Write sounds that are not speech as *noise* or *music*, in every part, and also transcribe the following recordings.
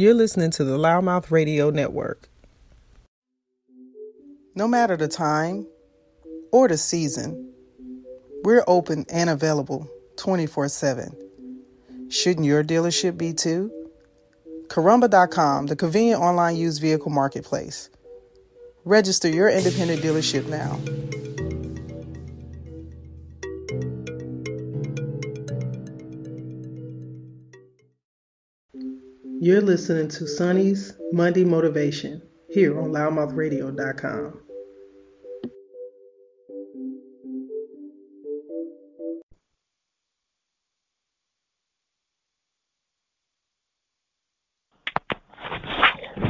You're listening to the Loudmouth Radio Network. No matter the time or the season, we're open and available 24 7. Shouldn't your dealership be too? Carrumba.com, the convenient online used vehicle marketplace. Register your independent dealership now. You're listening to Sonny's Monday Motivation here on loudmouthradio.com.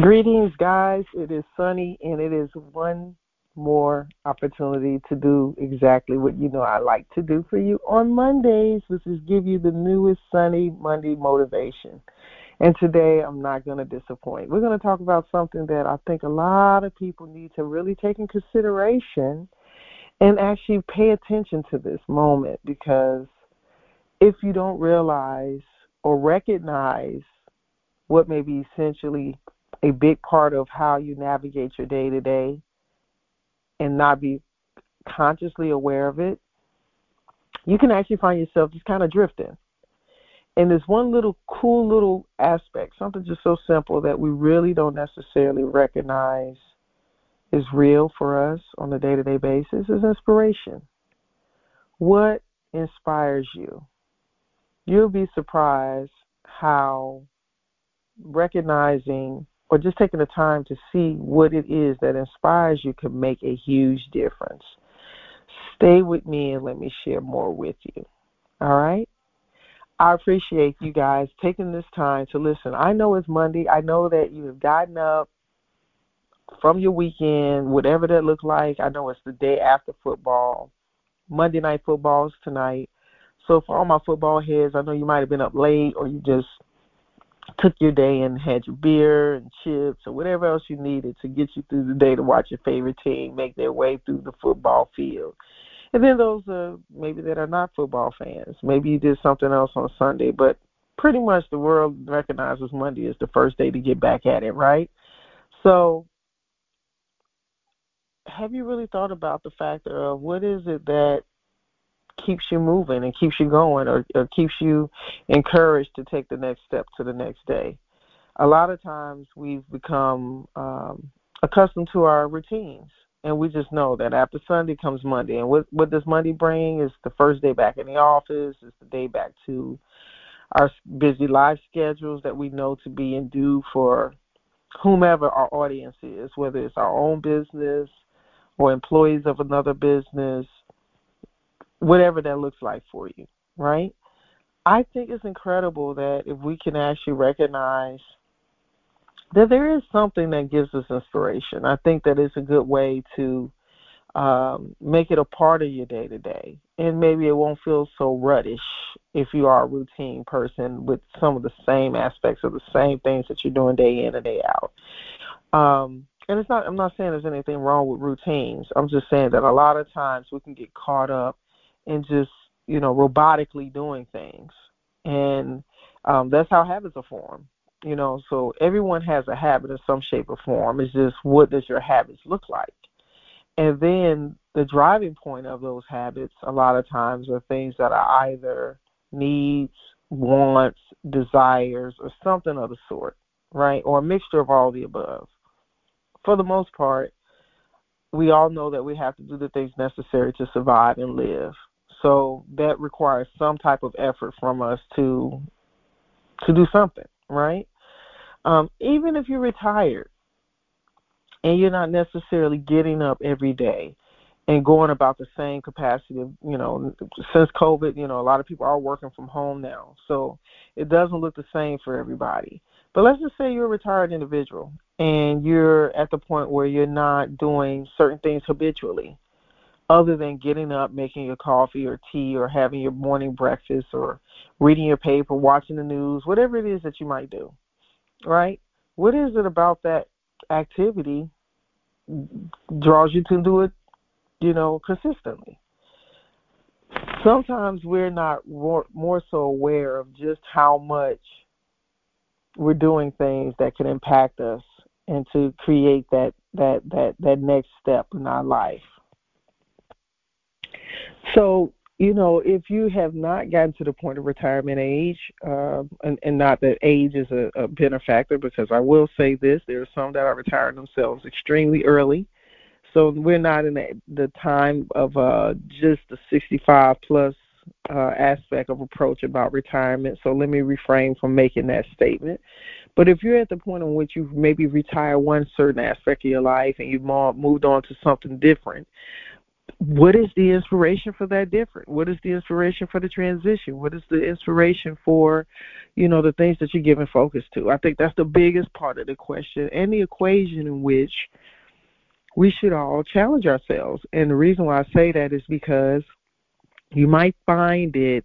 Greetings, guys. It is Sonny, and it is one more opportunity to do exactly what you know I like to do for you on Mondays, which is give you the newest Sonny Monday motivation. And today I'm not going to disappoint. We're going to talk about something that I think a lot of people need to really take in consideration and actually pay attention to this moment because if you don't realize or recognize what may be essentially a big part of how you navigate your day to day and not be consciously aware of it, you can actually find yourself just kind of drifting. And there's one little cool little aspect, something just so simple that we really don't necessarily recognize is real for us on a day to day basis is inspiration. What inspires you? You'll be surprised how recognizing or just taking the time to see what it is that inspires you can make a huge difference. Stay with me and let me share more with you. All right? I appreciate you guys taking this time to listen. I know it's Monday. I know that you have gotten up from your weekend, whatever that looked like. I know it's the day after football. Monday night football is tonight. So for all my football heads, I know you might have been up late or you just took your day and had your beer and chips or whatever else you needed to get you through the day to watch your favorite team make their way through the football field. And then those uh, maybe that are not football fans. Maybe you did something else on Sunday, but pretty much the world recognizes Monday as the first day to get back at it, right? So, have you really thought about the factor of what is it that keeps you moving and keeps you going or, or keeps you encouraged to take the next step to the next day? A lot of times we've become um, accustomed to our routines and we just know that after Sunday comes Monday. And what what does Monday bring? Is the first day back in the office. It's the day back to our busy life schedules that we know to be in due for whomever our audience is, whether it's our own business or employees of another business, whatever that looks like for you, right? I think it's incredible that if we can actually recognize that there is something that gives us inspiration. I think that it's a good way to um, make it a part of your day to day. And maybe it won't feel so ruddish if you are a routine person with some of the same aspects of the same things that you're doing day in and day out. Um, and it's not I'm not saying there's anything wrong with routines. I'm just saying that a lot of times we can get caught up in just, you know, robotically doing things. And um, that's how habits are formed you know so everyone has a habit in some shape or form. It's just what does your habits look like? And then the driving point of those habits a lot of times are things that are either needs wants desires or something of the sort right? Or a mixture of all the above. For the most part we all know that we have to do the things necessary to survive and live. So that requires some type of effort from us to to do something right? Um, even if you're retired and you're not necessarily getting up every day and going about the same capacity of, you know, since COVID, you know, a lot of people are working from home now. So it doesn't look the same for everybody. But let's just say you're a retired individual and you're at the point where you're not doing certain things habitually other than getting up, making your coffee or tea or having your morning breakfast or reading your paper, watching the news, whatever it is that you might do. Right? What is it about that activity draws you to do it, you know, consistently? Sometimes we're not more, so aware of just how much we're doing things that can impact us and to create that that that that next step in our life. So you know, if you have not gotten to the point of retirement age, uh, and, and not that age is a, a benefactor, because I will say this: there are some that are retiring themselves extremely early. So we're not in the, the time of uh, just the 65 plus uh, aspect of approach about retirement. So let me refrain from making that statement. But if you're at the point in which you've maybe retired one certain aspect of your life and you've moved on to something different, what is the inspiration for that different? What is the inspiration for the transition? What is the inspiration for, you know, the things that you're giving focus to? I think that's the biggest part of the question and the equation in which we should all challenge ourselves. And the reason why I say that is because you might find it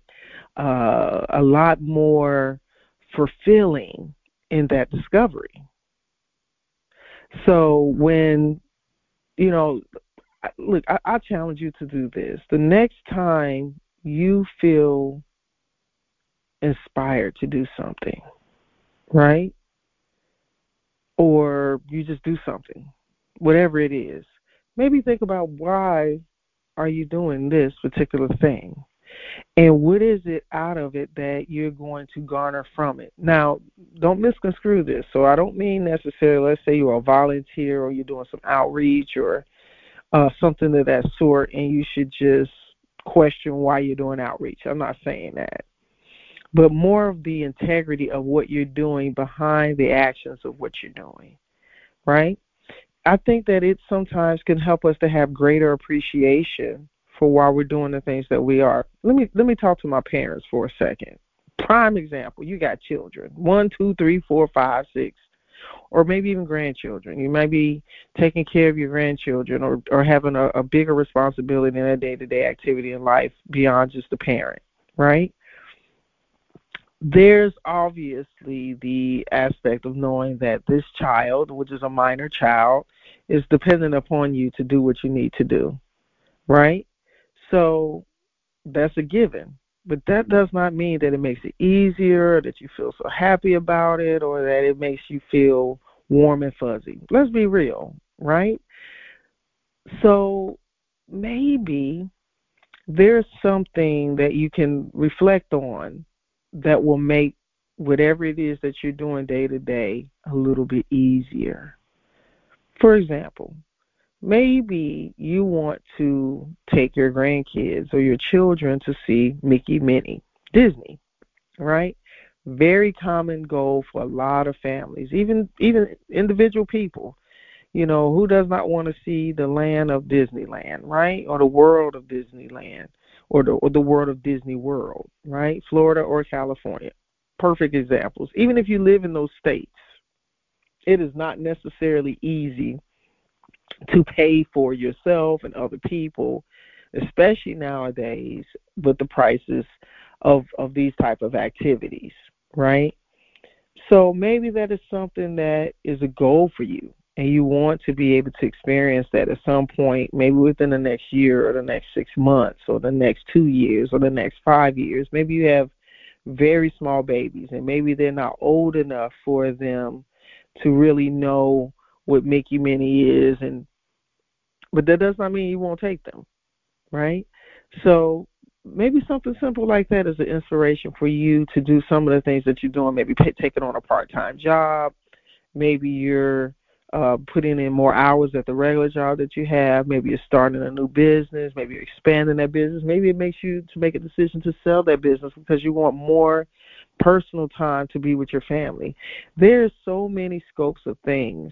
uh, a lot more fulfilling in that discovery. So when, you know, look, I, I challenge you to do this. The next time you feel inspired to do something, right? Or you just do something, whatever it is. Maybe think about why are you doing this particular thing? And what is it out of it that you're going to garner from it? Now, don't misconstrue this. So I don't mean necessarily, let's say you're a volunteer or you're doing some outreach or uh, something of that sort, and you should just question why you're doing outreach. I'm not saying that. But more of the integrity of what you're doing behind the actions of what you're doing, right? I think that it sometimes can help us to have greater appreciation for why we're doing the things that we are. Let me let me talk to my parents for a second. Prime example: you got children, one, two, three, four, five, six, or maybe even grandchildren. You might be taking care of your grandchildren or or having a, a bigger responsibility in a day to day activity in life beyond just the parent, right? there's obviously the aspect of knowing that this child, which is a minor child, is dependent upon you to do what you need to do, right? So that's a given. But that does not mean that it makes it easier, that you feel so happy about it, or that it makes you feel warm and fuzzy. Let's be real, right? So maybe there's something that you can reflect on that will make whatever it is that you're doing day to day a little bit easier. For example, maybe you want to take your grandkids or your children to see Mickey Minnie, Disney, right? Very common goal for a lot of families, even even individual people. You know, who does not want to see the land of Disneyland, right? Or the world of Disneyland or the or the world of Disney World, right? Florida or California. Perfect examples. Even if you live in those states, it is not necessarily easy to pay for yourself and other people, especially nowadays with the prices of of these type of activities, right? So maybe that is something that is a goal for you and you want to be able to experience that at some point, maybe within the next year or the next six months or the next two years or the next five years. Maybe you have very small babies and maybe they're not old enough for them to really know what Mickey Minnie is and but that does not mean you won't take them, right? So maybe something simple like that is an inspiration for you to do some of the things that you're doing. Maybe pay, taking on a part-time job. Maybe you're uh, putting in more hours at the regular job that you have. Maybe you're starting a new business. Maybe you're expanding that business. Maybe it makes you to make a decision to sell that business because you want more personal time to be with your family. There's so many scopes of things,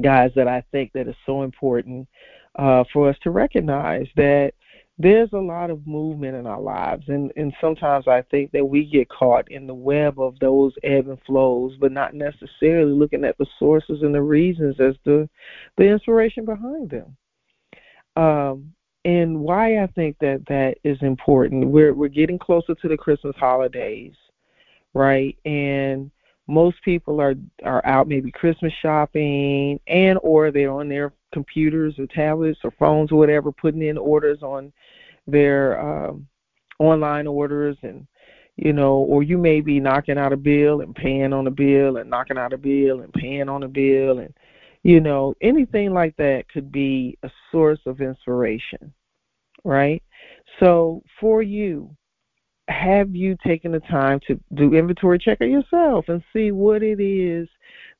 guys, that I think that is so important uh, for us to recognize that there's a lot of movement in our lives. And and sometimes i think that we get caught in the web of those ebb and flows but not necessarily looking at the sources and the reasons as the the inspiration behind them. Um and why i think that that is important we're we're getting closer to the christmas holidays right? And most people are are out maybe christmas shopping and or they're on their computers or tablets or phones or whatever, putting in orders on their um, online orders and you know, or you may be knocking out a bill and paying on a bill and knocking out a bill and paying on a bill and you know, anything like that could be a source of inspiration, right? So for you, have you taken the time to do inventory check of yourself and see what it is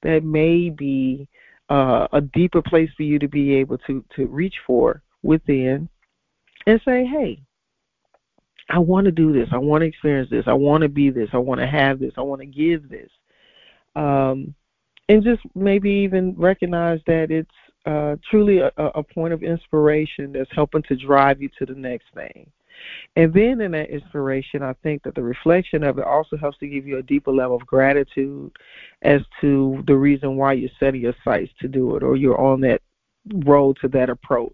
that may be uh, a deeper place for you to be able to to reach for within and say, hey, I want to do this. I want to experience this. I want to be this. I want to have this. I want to give this. Um, and just maybe even recognize that it's uh, truly a, a point of inspiration that's helping to drive you to the next thing. And then in that inspiration, I think that the reflection of it also helps to give you a deeper level of gratitude as to the reason why you're setting your sights to do it or you're on that road to that approach.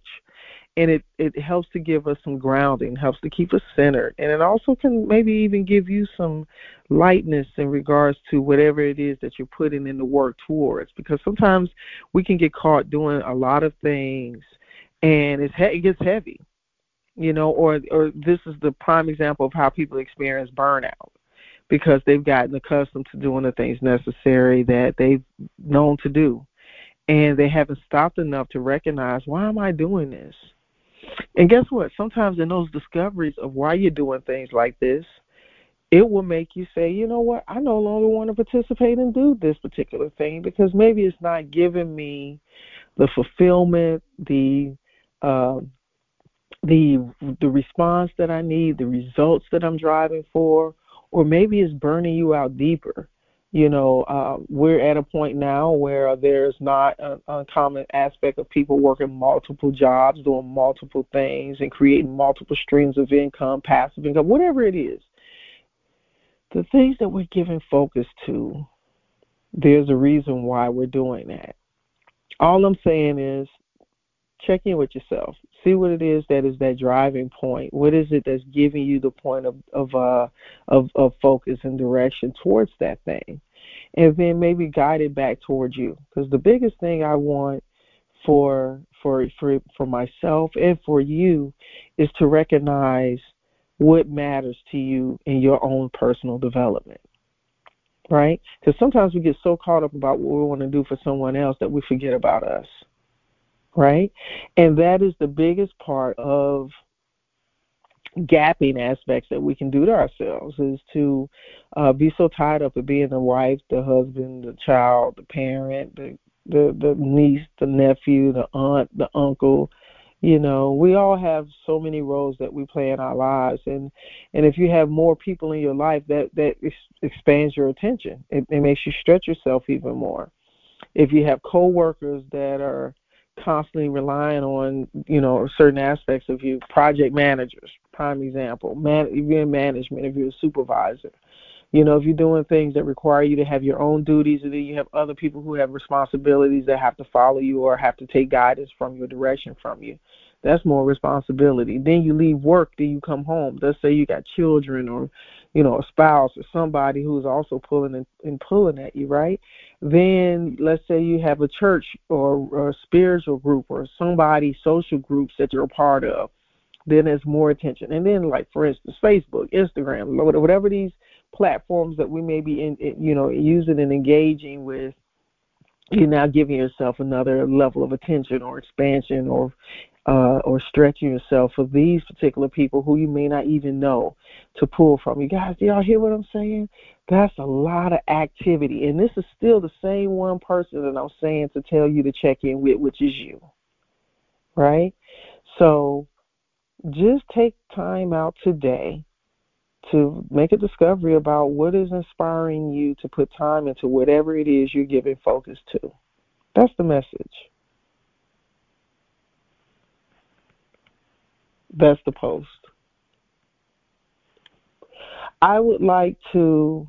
And it it helps to give us some grounding, helps to keep us centered, and it also can maybe even give you some lightness in regards to whatever it is that you're putting in the work towards. Because sometimes we can get caught doing a lot of things, and it's it gets heavy, you know. Or or this is the prime example of how people experience burnout because they've gotten accustomed to doing the things necessary that they've known to do and they haven't stopped enough to recognize why am I doing this? And guess what? Sometimes in those discoveries of why you're doing things like this, it will make you say, you know what, I no longer want to participate and do this particular thing because maybe it's not giving me the fulfillment, the uh, the the response that I need, the results that I'm driving for, or maybe it's burning you out deeper you know, uh, we're at a point now where there's not an uncommon aspect of people working multiple jobs, doing multiple things, and creating multiple streams of income, passive income, whatever it is. The things that we're giving focus to, there's a reason why we're doing that. All I'm saying is check in with yourself. See what it is that is that driving point. What is it that's giving you the point of of uh of, of focus and direction towards that thing, and then maybe guide it back towards you. Because the biggest thing I want for for for for myself and for you is to recognize what matters to you in your own personal development right? Because sometimes we get so caught up about what we want to do for someone else that we forget about us right? And that is the biggest part of gapping aspects that we can do to ourselves is to uh, be so tied up with being the wife, the husband, the child, the parent, the the, the niece, the nephew, the aunt, the uncle. You know, we all have so many roles that we play in our lives, and and if you have more people in your life, that that expands your attention. It, it makes you stretch yourself even more. If you have coworkers that are constantly relying on you know certain aspects of you. Project managers prime example. Man if you're in management if you're a supervisor you know if you're doing things that require you to have your own duties and then you have other people who have responsibilities that have to follow you or have to take guidance from your direction from you that's more responsibility. Then you leave work then you come home. Let's say you got children or you know a spouse or somebody who's also pulling and, pulling at you right? Then let's say you have a church or, a spiritual group or somebody social groups that you're a part of then there's more attention. And then like for instance facebook instagram whatever these platforms that we may be in, you know using and engaging with you're now giving yourself another level of attention or expansion or uh, or stretching yourself for these particular people who you may not even know to pull from. You guys, do y'all hear what I'm saying? That's a lot of activity. And this is still the same one person that I'm saying to tell you to check in with, which is you. Right? So just take time out today to make a discovery about what is inspiring you to put time into whatever it is you're giving focus to. That's the message. That's the post. I would like to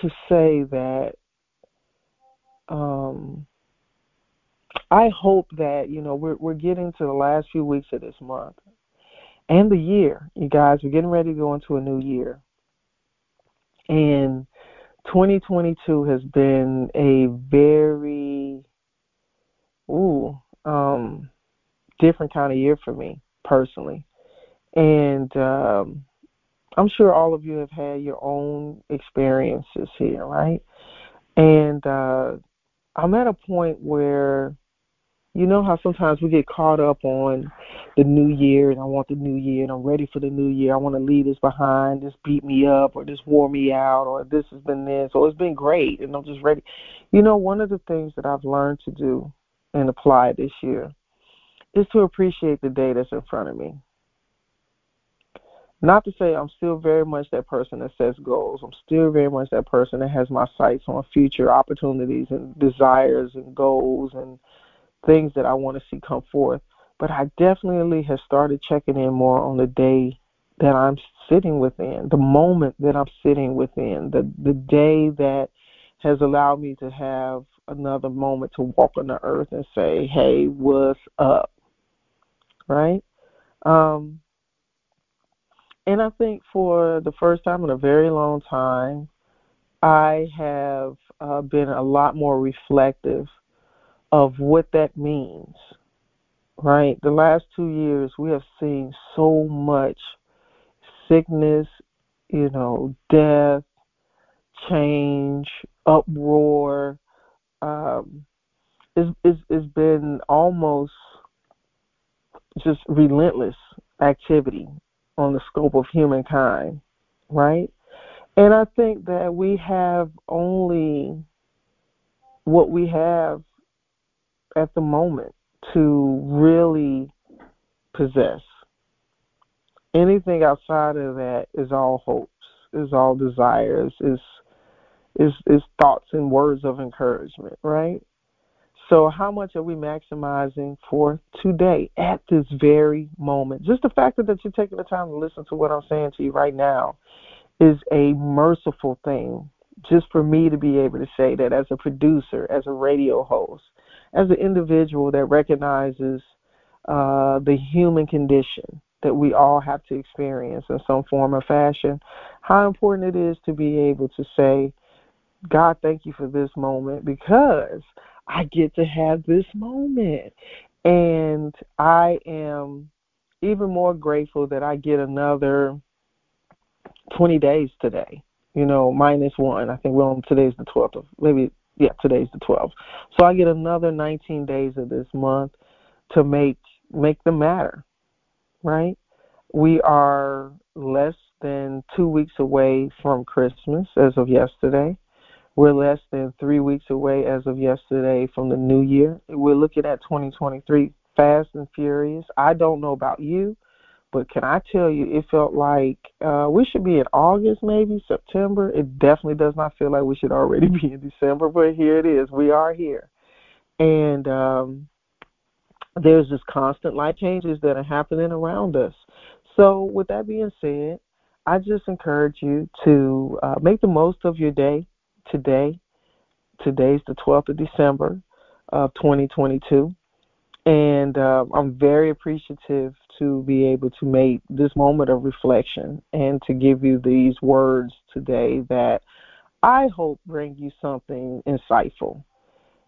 to say that um, I hope that you know we're we're getting to the last few weeks of this month and the year. You guys, we're getting ready to go into a new year, and 2022 has been a very ooh um, different kind of year for me personally, and um, I'm sure all of you have had your own experiences here, right? And uh, I'm at a point where you know how sometimes we get caught up on the new year and I want the new year and I'm ready for the new year. I want to leave this behind, this beat me up or this wore me out or this has been this or it's been great and I'm just ready. You know, one of the things that I've learned to do and apply this year is to appreciate the day that's in front of me. Not to say I'm still very much that person that sets goals. I'm still very much that person that has my sights on future opportunities and desires and goals and things that I want to see come forth. But I definitely have started checking in more on the day that I'm sitting within, the moment that I'm sitting within, the the day that has allowed me to have another moment to walk on the earth and say, "Hey, what's up?" Right? Um, and I think for the first time in a very long time, I have uh, been a lot more reflective of what that means. Right? The last two years, we have seen so much sickness, you know, death, change, uproar. Um, it's, it's, it's been almost just relentless activity on the scope of humankind, right? And I think that we have only what we have at the moment to really possess. Anything outside of that is all hopes, is all desires, is is is thoughts and words of encouragement, right? So how much are we maximizing for today at this very moment? Just the fact that you're taking the time to listen to what I'm saying to you right now is a merciful thing just for me to be able to say that as a producer, as a radio host, as an individual that recognizes uh, the human condition that we all have to experience in some form or fashion, how important it is to be able to say, God, thank you for this moment because I get to have this moment. And I am even more grateful that I get another 20 days today, you know, minus one. I think we're on today's the 12th of maybe yeah, today's the 12th. So I get another 19 days of this month to make make them matter, right? We are less than two weeks away from Christmas as of yesterday. We're less than three weeks away as of yesterday from the new year. We're looking at 2023 fast and furious. I don't know about you, but can I tell you, it felt like uh, we should be in August, maybe September. It definitely does not feel like we should already *laughs* be in December, but here it is. We are here. And um, there's just constant life changes that are happening around us. So, with that being said, I just encourage you to uh, make the most of your day today. Today's the 12th of December of 2022. And uh, I'm very appreciative to be able to make this moment of reflection and to give you these words today that I hope bring you something insightful.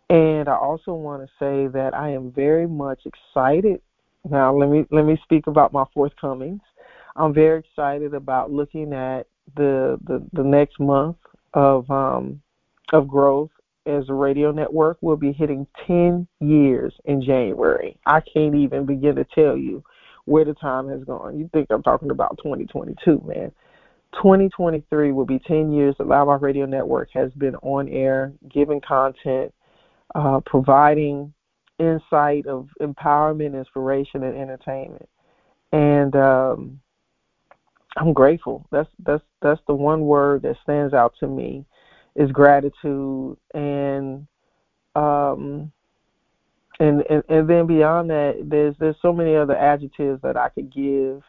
And I also want to say that I am very much excited. Now, let me let me speak about my forthcomings. I'm very excited about looking at the the, the next month of um, of growth as a radio network. We'll be hitting 10 years in January. I can't even begin to tell you where the time has gone. You think I'm talking about 2022, man. 2023 will be 10 years that Loud Radio Network has been on air, giving content, uh, providing insight of empowerment, inspiration, and entertainment. And um, I'm grateful. That's that's that's the one word that stands out to me is gratitude. And um and, and and then beyond that there's there's so many other adjectives that I could give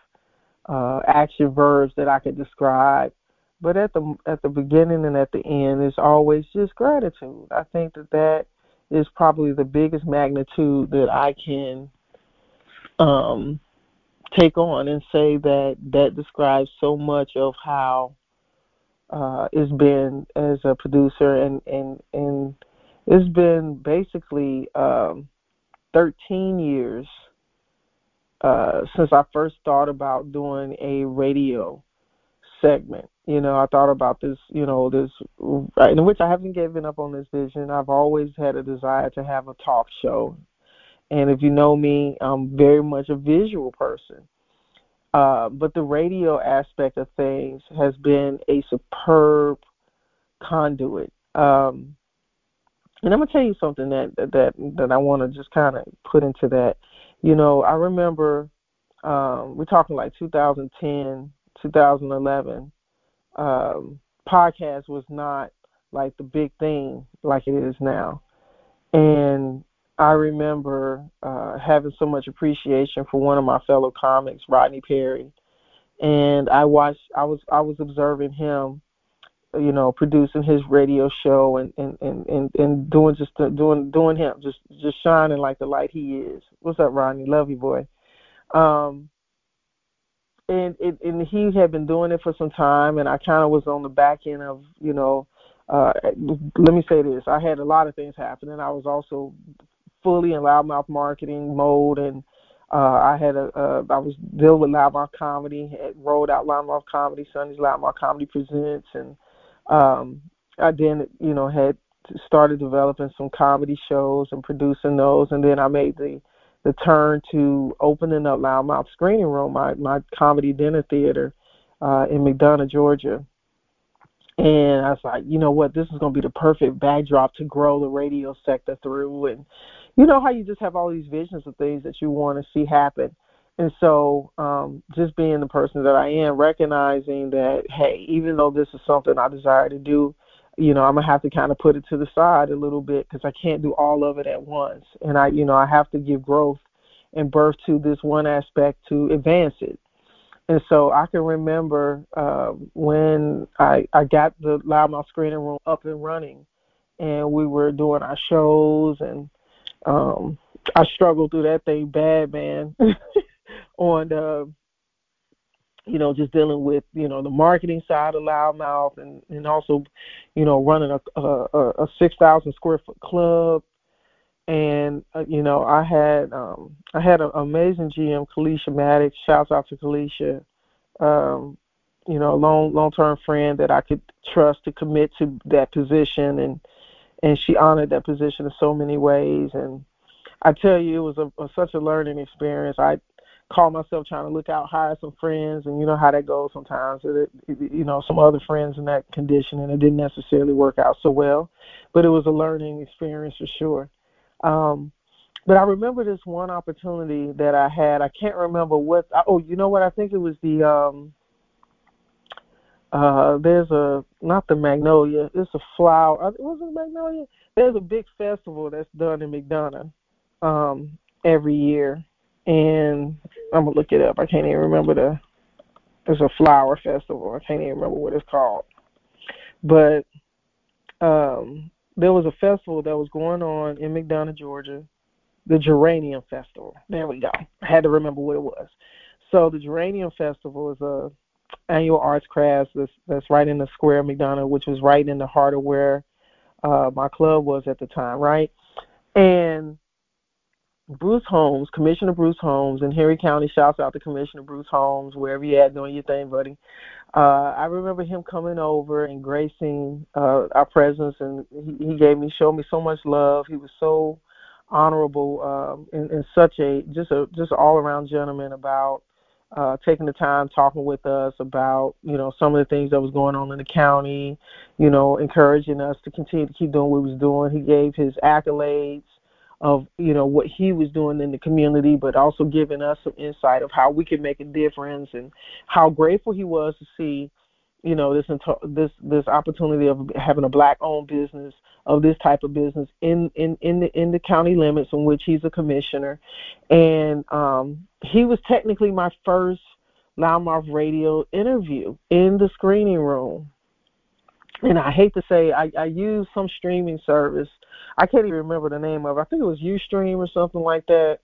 uh action verbs that I could describe. But at the at the beginning and at the end it's always just gratitude. I think that that is probably the biggest magnitude that I can um take on and say that that describes so much of how uh, it's been as a producer and and and it's been basically um, 13 years uh, since I first thought about doing a radio segment. You know, I thought about this, you know, this, in which I haven't given up on this vision. I've always had a desire to have a talk show. And if you know me, I'm very much a visual person. Uh, but the radio aspect of things has been a superb conduit. Um, and I'm gonna tell you something that that that I want to just kind of put into that. You know, I remember um, we're talking like 2010, 2011. Um, podcast was not like the big thing like it is now, and I remember uh, having so much appreciation for one of my fellow comics, Rodney Perry, and I watched. I was I was observing him you know, producing his radio show and and and and, and doing just doing doing him just just shining like the light he is. What's up, Rodney? Love you, boy. Um, and it, and he had been doing it for some time, and I kind of was on the back end of you know. Uh, let me say this: I had a lot of things happening. I was also fully in loudmouth marketing mode, and uh, I had a, I was dealing with loudmouth comedy, had rolled out loudmouth comedy, Sundays loudmouth comedy presents, and um, I then, you know, had started developing some comedy shows and producing those, and then I made the the turn to opening up Loudmouth Screening Room, my my comedy dinner theater uh, in McDonough, Georgia. And I was like, you know what, this is going to be the perfect backdrop to grow the radio sector through. And you know how you just have all these visions of things that you want to see happen. And so, um, just being the person that I am, recognizing that, hey, even though this is something I desire to do, you know, I'm gonna have to kind of put it to the side a little bit because I can't do all of it at once, and I, you know, I have to give growth and birth to this one aspect to advance it. And so I can remember uh, when I I got the loudmouth screening room up and running, and we were doing our shows, and um, I struggled through that thing bad, man. *laughs* on the you know, just dealing with you know the marketing side of Loudmouth, and and also, you know, running a a, a six thousand square foot club, and uh, you know, I had um I had an amazing GM, Kalisha Maddox. Shouts out to Kalisha, um, you know, long long term friend that I could trust to commit to that position, and and she honored that position in so many ways, and I tell you, it was a, a such a learning experience. I call myself trying to look out, hire some friends, and you know how that goes sometimes. It, you know, some other friends in that condition, and it didn't necessarily work out so well, but it was a learning experience for sure. Um, but I remember this one opportunity that I had. I can't remember what. Oh, you know what? I think it was the. um uh there's a not the magnolia it's a flower was it magnolia there's a big festival that's done in mcdonough um every year and I'm gonna look it up. I can't even remember the. It's a flower festival. I can't even remember what it's called, but um, there was a festival that was going on in McDonough, Georgia, the Geranium Festival. There we go. I had to remember what it was. So the Geranium Festival is a annual arts crafts that's, that's right in the square of McDonough, which was right in the heart of where uh, my club was at the time, right? And Bruce Holmes, Commissioner Bruce Holmes in Henry County. Shouts out to Commissioner Bruce Holmes, wherever you at doing your thing, buddy. Uh, I remember him coming over and gracing uh, our presence, and he, he gave me, showed me so much love. He was so honorable um, and, and such a just a just all around gentleman about uh, taking the time talking with us about you know some of the things that was going on in the county, you know, encouraging us to continue to keep doing what we was doing. He gave his accolades of you know what he was doing in the community, but also giving us some insight of how we can make a difference and how grateful he was to see you know this this this opportunity of having a black owned business of this type of business in in in the in the county limits in which he's a commissioner and um he was technically my first loudmouth radio interview in the screening room and I hate to say I, I use some streaming service. I can't even remember the name of it. I think it was Ustream or something like that.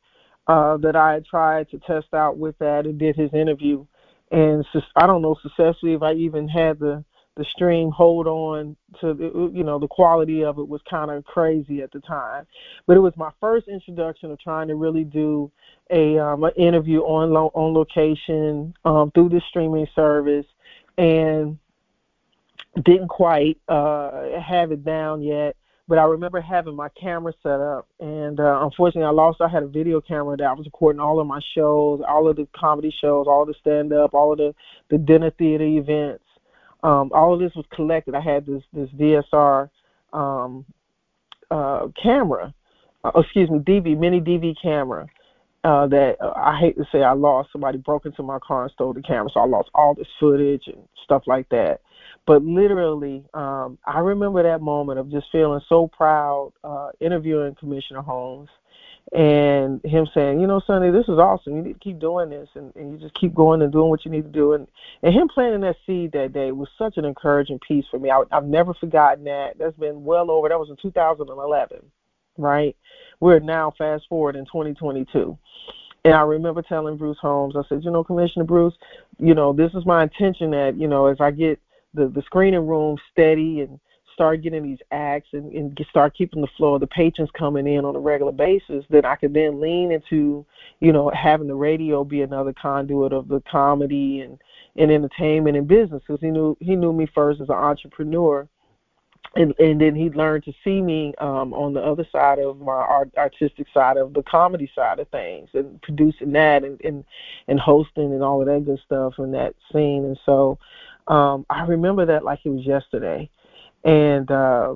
Uh, that I had tried to test out with that and did his interview, and I don't know successfully if I even had the the stream hold on to the, you know the quality of it was kind of crazy at the time but it was my first introduction of trying to really do a um an interview on lo- on location um through the streaming service and didn't quite uh, have it down yet. But I remember having my camera set up, and uh, unfortunately, I lost. I had a video camera that I was recording all of my shows, all of the comedy shows, all the stand up, all of the the dinner theater events. Um, all of this was collected. I had this this DSR um, uh, camera, uh, excuse me, DV mini DV camera uh, that uh, I hate to say I lost. Somebody broke into my car and stole the camera, so I lost all this footage and stuff like that. But literally, um, I remember that moment of just feeling so proud uh, interviewing Commissioner Holmes and him saying, you know, Sonny, this is awesome. You need to keep doing this, and, and you just keep going and doing what you need to do. And and him planting that seed that day was such an encouraging piece for me. I, I've never forgotten that. That's been well over. That was in 2011, right? We're now fast forward in 2022. And I remember telling Bruce Holmes, I said, you know, Commissioner Bruce, you know, this is my intention that, you know, as I get the the screening room steady and start getting these acts and, and get, start keeping the flow of the patrons coming in on a regular basis, then I could then lean into, you know, having the radio be another conduit of the comedy and, and entertainment and business because he knew he knew me first as an entrepreneur. And and then he learned to see me um on the other side of my art, artistic side of the comedy side of things and producing that and, and and hosting and all of that good stuff in that scene and so um, I remember that like it was yesterday, and uh,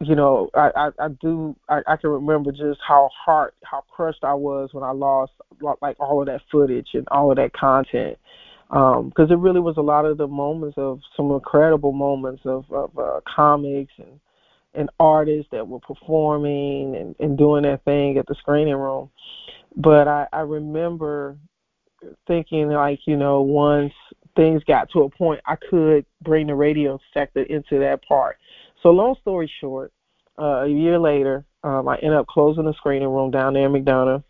you know, I, I, I do I, I can remember just how hard how crushed I was when I lost like all of that footage and all of that content because um, it really was a lot of the moments of some incredible moments of, of uh, comics and and artists that were performing and, and doing their thing at the screening room. But I, I remember thinking like, you know, once things got to a point I could bring the radio sector into that part. So long story short, uh, a year later, um, I ended up closing the screening room down there in McDonough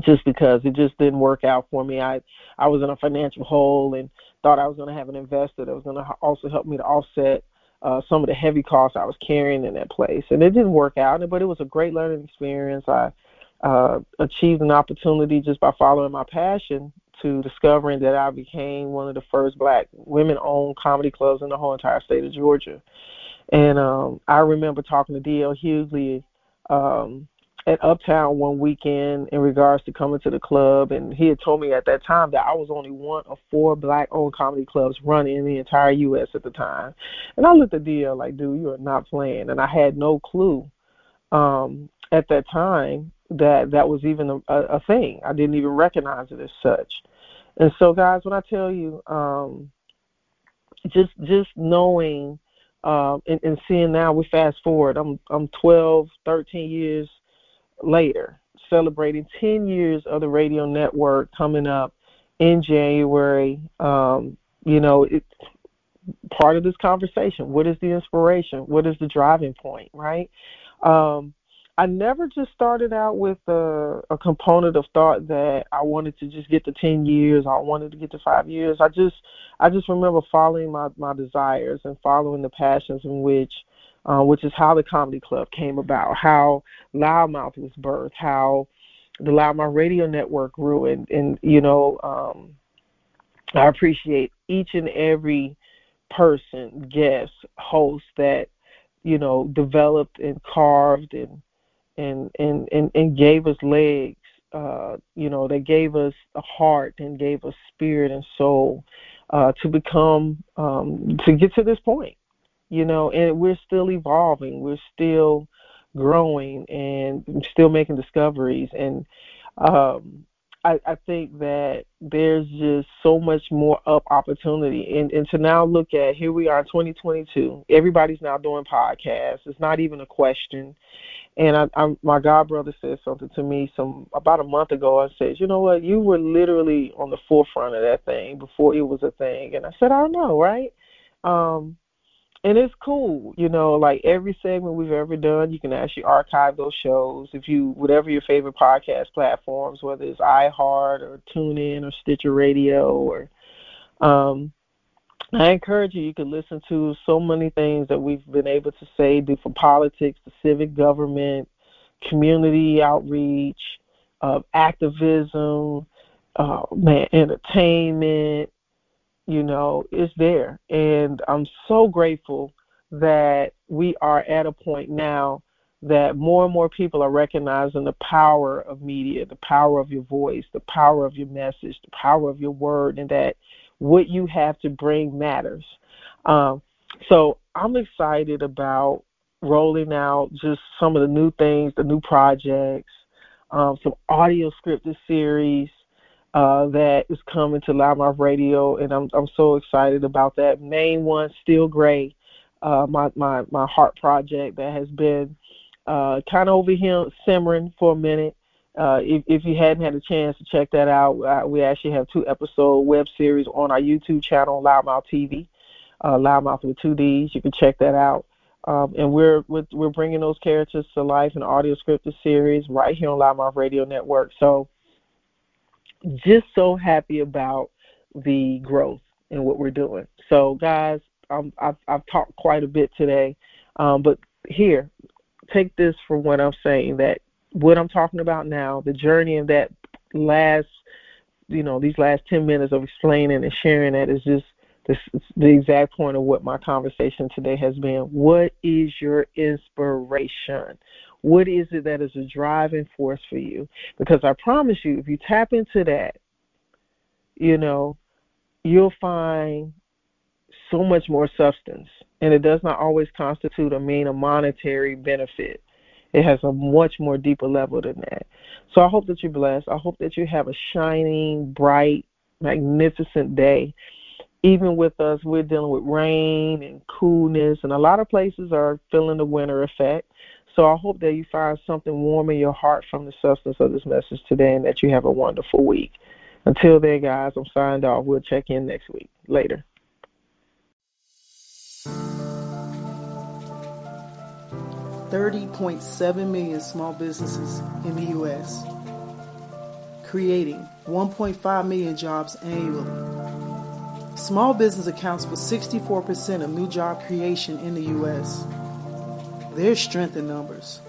just because it just didn't work out for me. I I was in a financial hole and thought I was going to have an investor that was going to also help me to offset uh, some of the heavy costs I was carrying in that place, and it didn't work out. But it was a great learning experience. I uh, achieved an opportunity just by following my passion to discovering that I became one of the first black women owned comedy clubs in the whole entire state of Georgia. And um I remember talking to DL Hughley um at Uptown one weekend in regards to coming to the club and he had told me at that time that I was only one of four black owned comedy clubs running in the entire US at the time. And I looked at DL like, dude, you are not playing and I had no clue um at that time that that was even a, a thing. I didn't even recognize it as such. And so, guys, when I tell you, um, just just knowing um, and, and seeing now, we fast forward. I'm I'm 12, 13 years later, celebrating 10 years of the radio network coming up in January. Um, you know, it, part of this conversation. What is the inspiration? What is the driving point? Right? Um, I never just started out with a, a component of thought that I wanted to just get to ten years. I wanted to get to five years. I just I just remember following my my desires and following the passions in which uh, which is how the comedy club came about, how Loudmouth was birthed, how the Loudmouth Radio Network grew, and and you know um, I appreciate each and every person, guest, host that you know developed and carved and and and and, and gave us legs uh you know they gave us a heart and gave us spirit and soul uh to become um to get to this point you know and we're still evolving we're still growing and still making discoveries. And um I, I think that there's just so much more up opportunity and, and to now look at here we are in 2022 everybody's now doing podcasts it's not even a question and I, I, my god brother said something to me some about a month ago. I said, you know what, you were literally on the forefront of that thing before it was a thing. And I said, I don't know, right? Um, and it's cool, you know, like every segment we've ever done, you can actually archive those shows if you whatever your favorite podcast platforms, whether it's iHeart or TuneIn or Stitcher Radio or um I encourage you, you can listen to so many things that we've been able to say, do for politics, the civic government, community outreach, uh, activism, uh, man, entertainment, you know, it's there. And I'm so grateful that we are at a point now that more and more people are recognizing the power of media, the power of your voice, the power of your message, the power of your word, and that what you have to bring matters. Um, so I'm excited about rolling out just some of the new things, the new projects, um, some audio scripted series uh, that is coming to Live LouddMouth Radio, and I'm I'm so excited about that. Main one, Still Gray, uh, my my my heart project that has been uh, kind of over here simmering for a minute. Uh, if, if you hadn't had a chance to check that out, uh, we actually have two episode web series on our YouTube channel, LouddMouth TV, uh, LouddMouth with two D's. You can check that out. Um, and we're, we're we're bringing those characters to life in audio scripted series right here on LouddMouth Radio Network. So, just so happy about the growth and what we're doing. So, guys, um, I've I've talked quite a bit today, um, but here, take this for what I'm saying that what I'm talking about now, the journey of that last, you know, these last 10 minutes of explaining and sharing that is just the exact point of what my conversation today has been. What is your inspiration? What is it that is a driving force for you? Because I promise you, if you tap into that, you know, you'll find so much more substance. And it does not always constitute or mean a monetary benefit. It has a much more deeper level than that. So I hope that you're blessed. I hope that you have a shining, bright, magnificent day. Even with us, we're dealing with rain and coolness, and a lot of places are feeling the winter effect. So I hope that you find something warm in your heart from the substance of this message today and that you have a wonderful week. Until then, guys, I'm signed off. We'll check in next week. Later. 30.7 million small businesses in the U.S., creating 1.5 million jobs annually. Small business accounts for 64% of new job creation in the U.S. There's strength in numbers.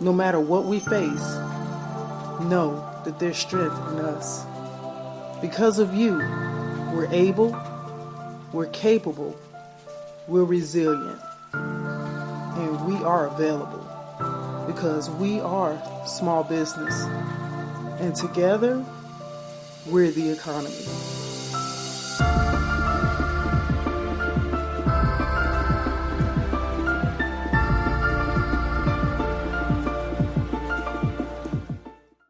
No matter what we face, know that there's strength in us. Because of you, we're able, we're capable, we're resilient and we are available because we are small business. And together, we're the economy.